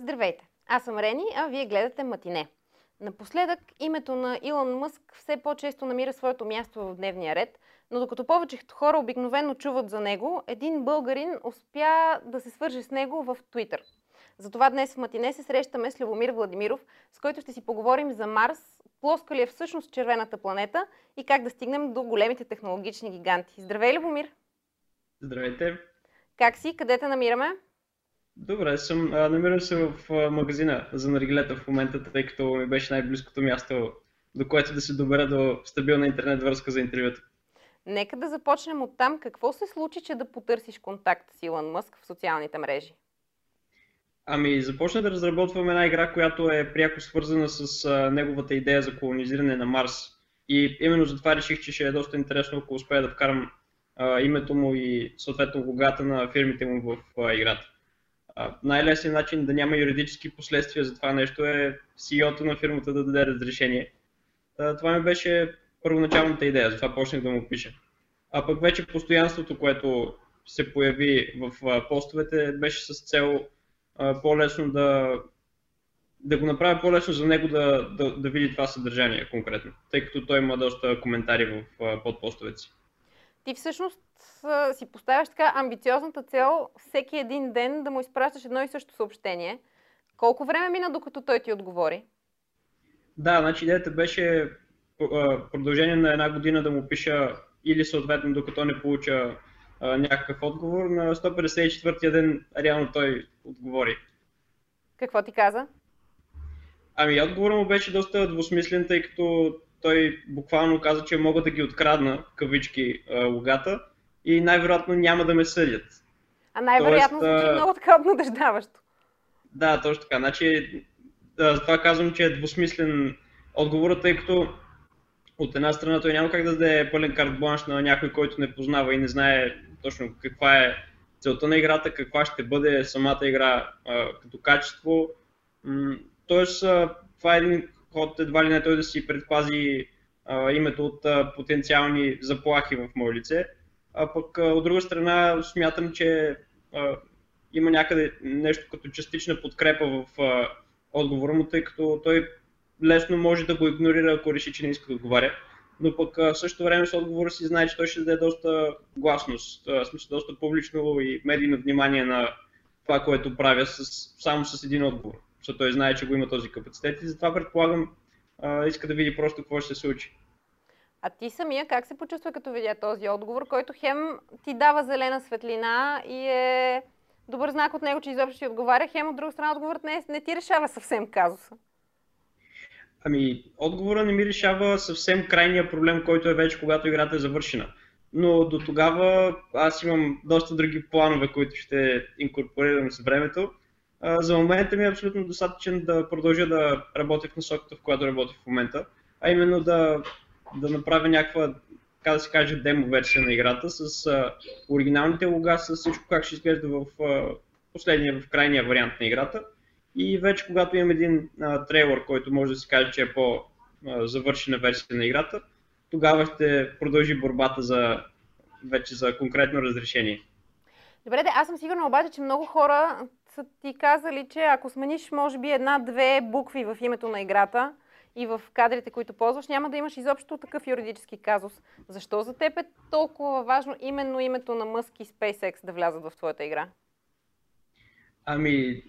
Здравейте! Аз съм Рени, а вие гледате Матине. Напоследък името на Илон Мъск все по-често намира своето място в дневния ред, но докато повечето хора обикновено чуват за него, един българин успя да се свърже с него в Твитър. Затова днес в Матине се срещаме с Любомир Владимиров, с който ще си поговорим за Марс, плоска ли е всъщност червената планета и как да стигнем до големите технологични гиганти. Здравей, Любомир! Здравейте! Как си? Къде те намираме? Добре, съм, а, намирам се в а, магазина за наргилета в момента, тъй като ми беше най-близкото място, до което да се добера до стабилна интернет връзка за интервюто. Нека да започнем от там. Какво се случи, че да потърсиш контакт с Илон Мъск в социалните мрежи? Ами, започна да разработвам една игра, която е пряко свързана с а, неговата идея за колонизиране на Марс. И именно затова реших, че ще е доста интересно, ако успея да вкарам а, името му и съответно логата на фирмите му в а, играта най-лесният начин да няма юридически последствия за това нещо е CEO-то на фирмата да даде разрешение. Това ми беше първоначалната идея, затова почнах да му пиша. А пък вече постоянството, което се появи в постовете, беше с цел по-лесно да, да го направя по-лесно за него да, да, да види това съдържание конкретно, тъй като той има доста коментари в подпостовете си. Ти всъщност си поставяш така амбициозната цел всеки един ден да му изпращаш едно и също съобщение. Колко време мина докато той ти отговори? Да, значи идеята беше продължение на една година да му пиша или съответно докато не получа някакъв отговор. На 154-я ден реално той отговори. Какво ти каза? Ами отговорът му беше доста двусмислен, тъй като той буквално каза, че мога да ги открадна, кавички, логата и най-вероятно няма да ме съдят. А най-вероятно Тоест, звучи много така обнадеждаващо. Да, точно така. Значи, да, това казвам, че е двусмислен отговор, тъй като от една страна той няма как да даде пълен карт на някой, който не познава и не знае точно каква е целта на играта, каква ще бъде самата игра а, като качество. тоест, а, това е един ход едва ли не той да си предпази а, името от а, потенциални заплахи в мое лице. А пък от друга страна смятам, че а, има някъде нещо като частична подкрепа в а, отговора му, тъй като той лесно може да го игнорира, ако реши, че не иска да отговаря. Но пък в същото време с отговора си знае, че той ще даде доста гласност, смисъл доста публично и медийно внимание на това, което правя с, само с един отговор. Защото той знае, че го има този капацитет и затова предполагам а, иска да види просто какво ще се случи. А ти самия как се почувства като видя този отговор, който хем ти дава зелена светлина и е добър знак от него, че изобщо ти отговаря, хем от друга страна отговорът не, не ти решава съвсем казуса? Ами, отговора не ми решава съвсем крайния проблем, който е вече когато играта е завършена. Но до тогава аз имам доста други планове, които ще инкорпорирам с времето. За момента ми е абсолютно достатъчен да продължа да работя в насоката, в която работя в момента, а именно да да направя някаква, така да се каже, демо версия на играта с оригиналните лога, с всичко как ще изглежда в последния, в крайния вариант на играта. И вече когато имам един а, трейлър, който може да се каже, че е по-завършена версия на играта, тогава ще продължи борбата за вече за конкретно разрешение. Добре, де, аз съм сигурна обаче, че много хора са ти казали, че ако смениш може би една-две букви в името на играта, и в кадрите, които ползваш, няма да имаш изобщо такъв юридически казус. Защо за теб е толкова важно именно името на Мъск и SpaceX да влязат в твоята игра? Ами,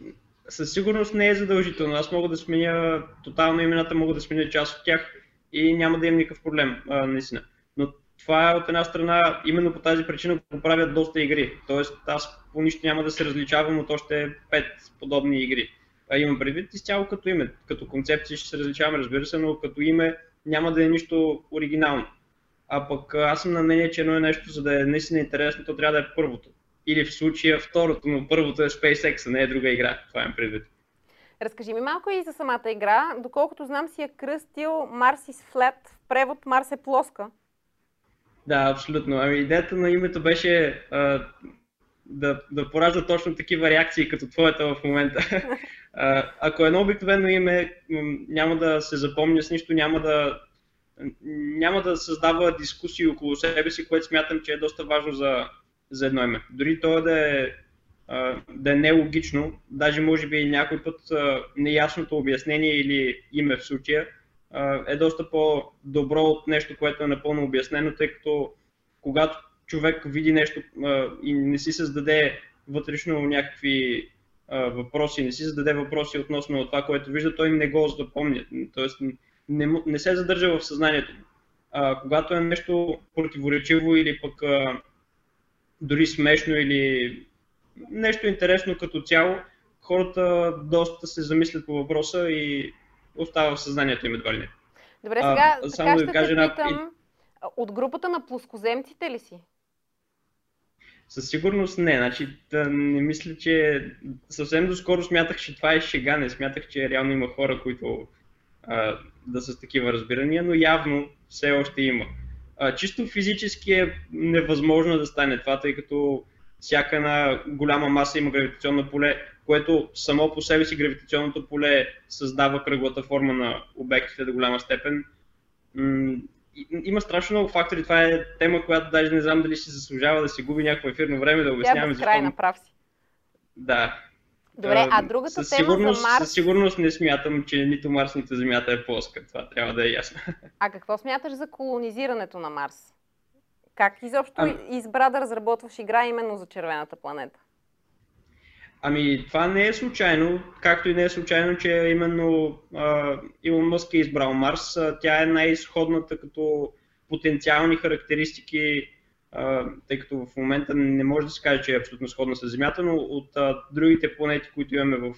със сигурност не е задължително. Аз мога да сменя тотално имената, мога да сменя част от тях и няма да имам никакъв проблем, а, наистина. Но това е от една страна, именно по тази причина го правят доста игри. Тоест аз по нищо няма да се различавам от още пет подобни игри а имам предвид изцяло като име. Като концепция ще се различаваме, разбира се, но като име няма да е нищо оригинално. А пък аз съм на мнение, че едно е нещо, за да е наистина интересно, то трябва да е първото. Или в случая второто, но първото е SpaceX, а не е друга игра. Това имам предвид. Разкажи ми малко и за самата игра. Доколкото знам си е кръстил Mars is flat, в превод Марс е плоска. Да, абсолютно. Ами идеята на името беше а, да, да поражда точно такива реакции, като твоята в момента. Ако едно обикновено име няма да се запомня с нищо, няма да, няма да създава дискусии около себе си, което смятам, че е доста важно за, за едно име. Дори то да е да е нелогично, даже може би някой път неясното обяснение или име в случая е доста по-добро от нещо, което е напълно обяснено, тъй като когато човек види нещо и не си създаде вътрешно някакви въпроси, не си зададе въпроси относно това, което вижда, той не го запомня. Тоест не, не се задържа в съзнанието. А, когато е нещо противоречиво или пък дори смешно или нещо интересно като цяло, хората доста се замислят по въпроса и остава в съзнанието им едва ли не. Добре, сега а, само така да ще те питам, от групата на плоскоземците ли си? Със сигурност не. Значи, да не мисля, че съвсем доскоро смятах, че това е шега. Не смятах, че реално има хора, които а, да са с такива разбирания, но явно все още има. А, чисто физически е невъзможно да стане това, тъй като всяка една голяма маса има гравитационно поле, което само по себе си гравитационното поле създава кръглата форма на обектите до голяма степен. Има страшно много фактори. Това е тема, която даже не знам дали си заслужава да си губи някакво ефирно време да обясняваме. Тя е прав си. Да. Добре, а другата със тема сигурност, за Марс... Със сигурност не смятам, че нито Марс, нито Земята е плоска. Това трябва да е ясно. А какво смяташ за колонизирането на Марс? Как изобщо а... избра да разработваш игра именно за червената планета? Ами, това не е случайно, както и не е случайно, че именно а, Илон Мъск е избрал Марс. А, тя е най-изходната като потенциални характеристики, а, тъй като в момента не може да се каже, че е абсолютно сходна с Земята, но от а, другите планети, които имаме в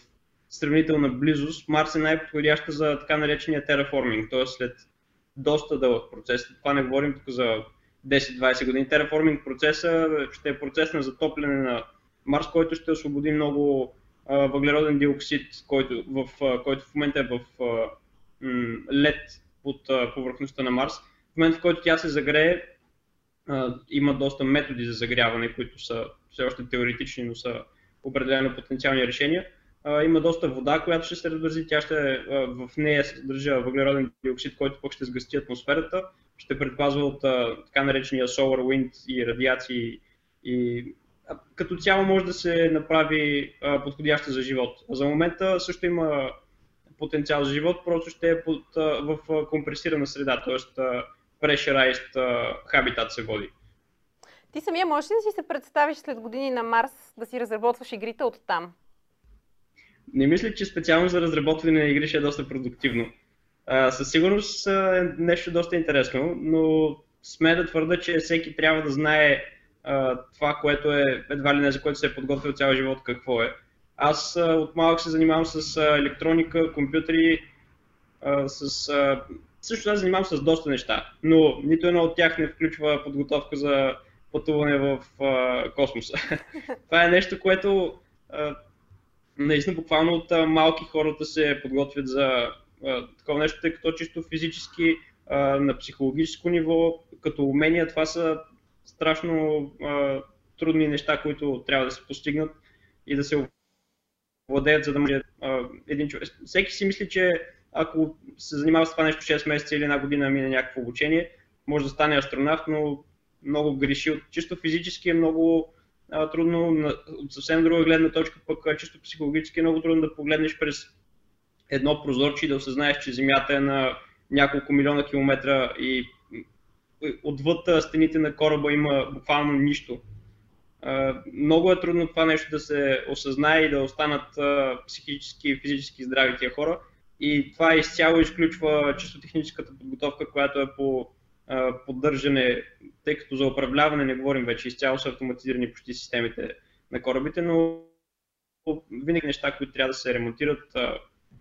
сравнителна близост, Марс е най-подходяща за така наречения тераформинг, т.е. след доста дълъг процес. Това не говорим тук за 10-20 години. Тераформинг процеса ще е процес на затопляне на Марс, който ще освободи много въглероден диоксид, който в, който в момента е в лед под повърхността на Марс. В момента, в който тя се загрее, има доста методи за загряване, които са все още теоретични, но са определено потенциални решения. А, има доста вода, която ще се размързи, тя ще, а, в нея се съдържа въглероден диоксид, който пък ще сгъсти атмосферата, ще предпазва от а, така наречения solar wind и радиации и като цяло може да се направи подходяща за живот. За момента също има потенциал за живот, просто ще е под, в компресирана среда, т.е. pressurized habitat се води. Ти самия можеш ли да си се представиш след години на Марс да си разработваш игрите от там? Не мисля, че специално за разработване на игри ще е доста продуктивно. А, със сигурност е нещо доста интересно, но сме да твърда, че всеки трябва да знае това, което е едва ли не за което се е подготвил цял живот, какво е. Аз а, от малък се занимавам с а, електроника, компютри, а, с... А, също аз занимавам с доста неща, но нито едно от тях не включва подготовка за пътуване в а, космоса. това е нещо, което а, наистина буквално от малки хората се подготвят за а, такова нещо, тъй като чисто физически, а, на психологическо ниво, като умения, това са страшно а, трудни неща, които трябва да се постигнат и да се владеят, за да може а, един човек. Всеки си мисли, че ако се занимава с това нещо 6 месеца или една година мине някакво обучение, може да стане астронавт, но много греши. Чисто физически е много трудно, от съвсем друга гледна точка, пък чисто психологически е много трудно да погледнеш през едно прозорче и да осъзнаеш, че Земята е на няколко милиона километра и отвъд стените на кораба има буквално нищо. Много е трудно това нещо да се осъзнае и да останат психически и физически здрави тия хора. И това изцяло изключва чисто техническата подготовка, която е по поддържане, тъй като за управляване не говорим вече, изцяло са автоматизирани почти системите на корабите, но винаги неща, които трябва да се ремонтират,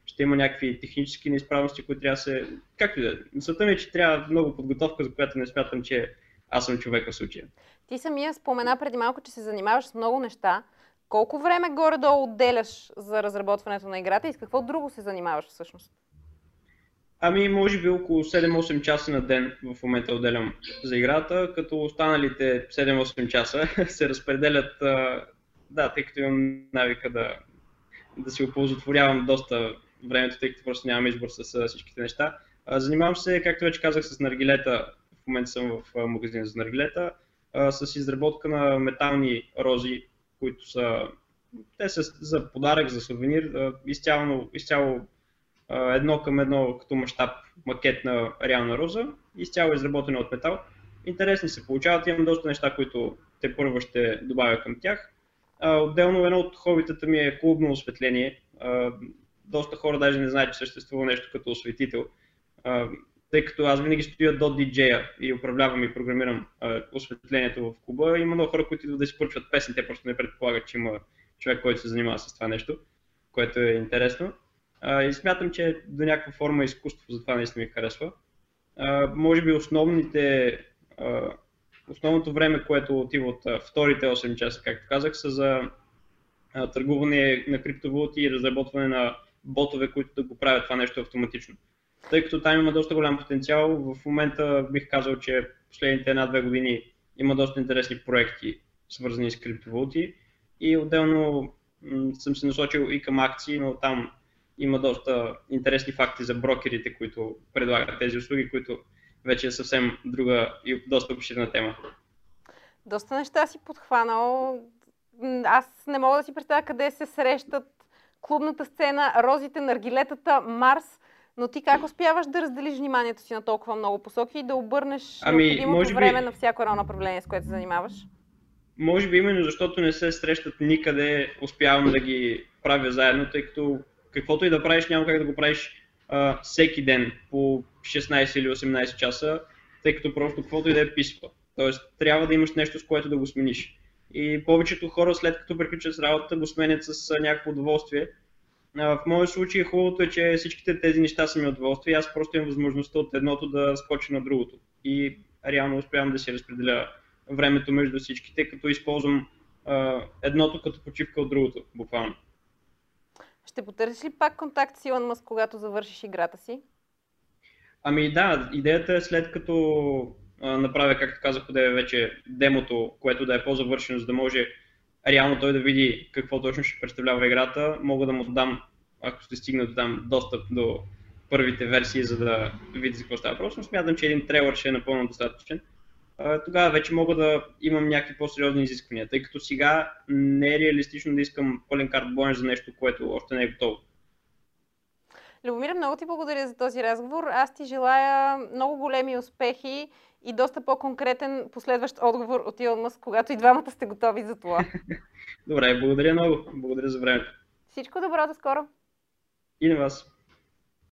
ще има някакви технически неизправности, които трябва да се... Както и да е. Мисълта ми е, че трябва много подготовка, за която не смятам, че аз съм човек в случая. Ти самия спомена преди малко, че се занимаваш с много неща. Колко време горе-долу отделяш за разработването на играта и с какво друго се занимаваш всъщност? Ами, може би около 7-8 часа на ден в момента отделям за играта, като останалите 7-8 часа се разпределят, да, тъй като имам навика да, да си оползотворявам доста времето, тъй като просто нямам избор с всичките неща. Занимавам се, както вече казах, с наргилета. В момента съм в магазин за наргилета. С изработка на метални рози, които са те са за подарък, за сувенир, изцяло, изцяло едно към едно като мащаб макет на реална роза, изцяло изработено от метал. Интересни се получават, имам доста неща, които те първо ще добавя към тях. Отделно едно от хобитата ми е клубно осветление. Доста хора даже не знаят, че съществува нещо като осветител тъй като аз винаги стоя до диджея и управлявам и програмирам осветлението в клуба, има много хора, които идват да изпорчват песни, те просто не предполагат, че има човек, който се занимава с това нещо, което е интересно. И смятам, че до някаква форма изкуство, затова наистина ми харесва. Може би основните, основното време, което отива от вторите 8 часа, както казах, са за търгуване на криптовалути и разработване на ботове, които да го правят това нещо автоматично тъй като там има доста голям потенциал. В момента бих казал, че последните една-две години има доста интересни проекти, свързани с криптовалути. И отделно съм се насочил и към акции, но там има доста интересни факти за брокерите, които предлагат тези услуги, които вече е съвсем друга и доста обширна тема. Доста неща си подхванал. Аз не мога да си представя къде се срещат клубната сцена, розите, наргилетата, Марс но ти как успяваш да разделиш вниманието си на толкова много посоки и да обърнеш ами, необходимото време би... на всяко едно направление, с което се занимаваш? Може би именно защото не се срещат никъде, успявам да ги правя заедно, тъй като каквото и да правиш, няма как да го правиш а, всеки ден по 16 или 18 часа, тъй като просто каквото и да е писва. Тоест, трябва да имаш нещо, с което да го смениш. И повечето хора, след като приключат с работа, го сменят с някакво удоволствие, в моя случай хубавото е, че всичките тези неща са ми удоволствие и аз просто имам възможността от едното да скоча на другото. И реално успявам да си разпределя времето между всичките, като използвам едното като почивка от другото, буквално. Ще потърсиш ли пак контакт с Илон Мъск, когато завършиш играта си? Ами да, идеята е след като а, направя, както казах, да е вече демото, което да е по-завършено, за да може реално той да види какво точно ще представлява играта, мога да му дам, ако сте стигнат до там, достъп до първите версии, за да види за какво става Просто Смятам, че един трейлър ще е напълно достатъчен. Тогава вече мога да имам някакви по-сериозни изисквания, тъй като сега не е реалистично да искам пълен карт за нещо, което още не е готово. Любомира, много ти благодаря за този разговор. Аз ти желая много големи успехи и доста по-конкретен последващ отговор от Илон Мъск, когато и двамата сте готови за това. Добре, благодаря много. Благодаря за времето. Всичко добро, до скоро. И на вас.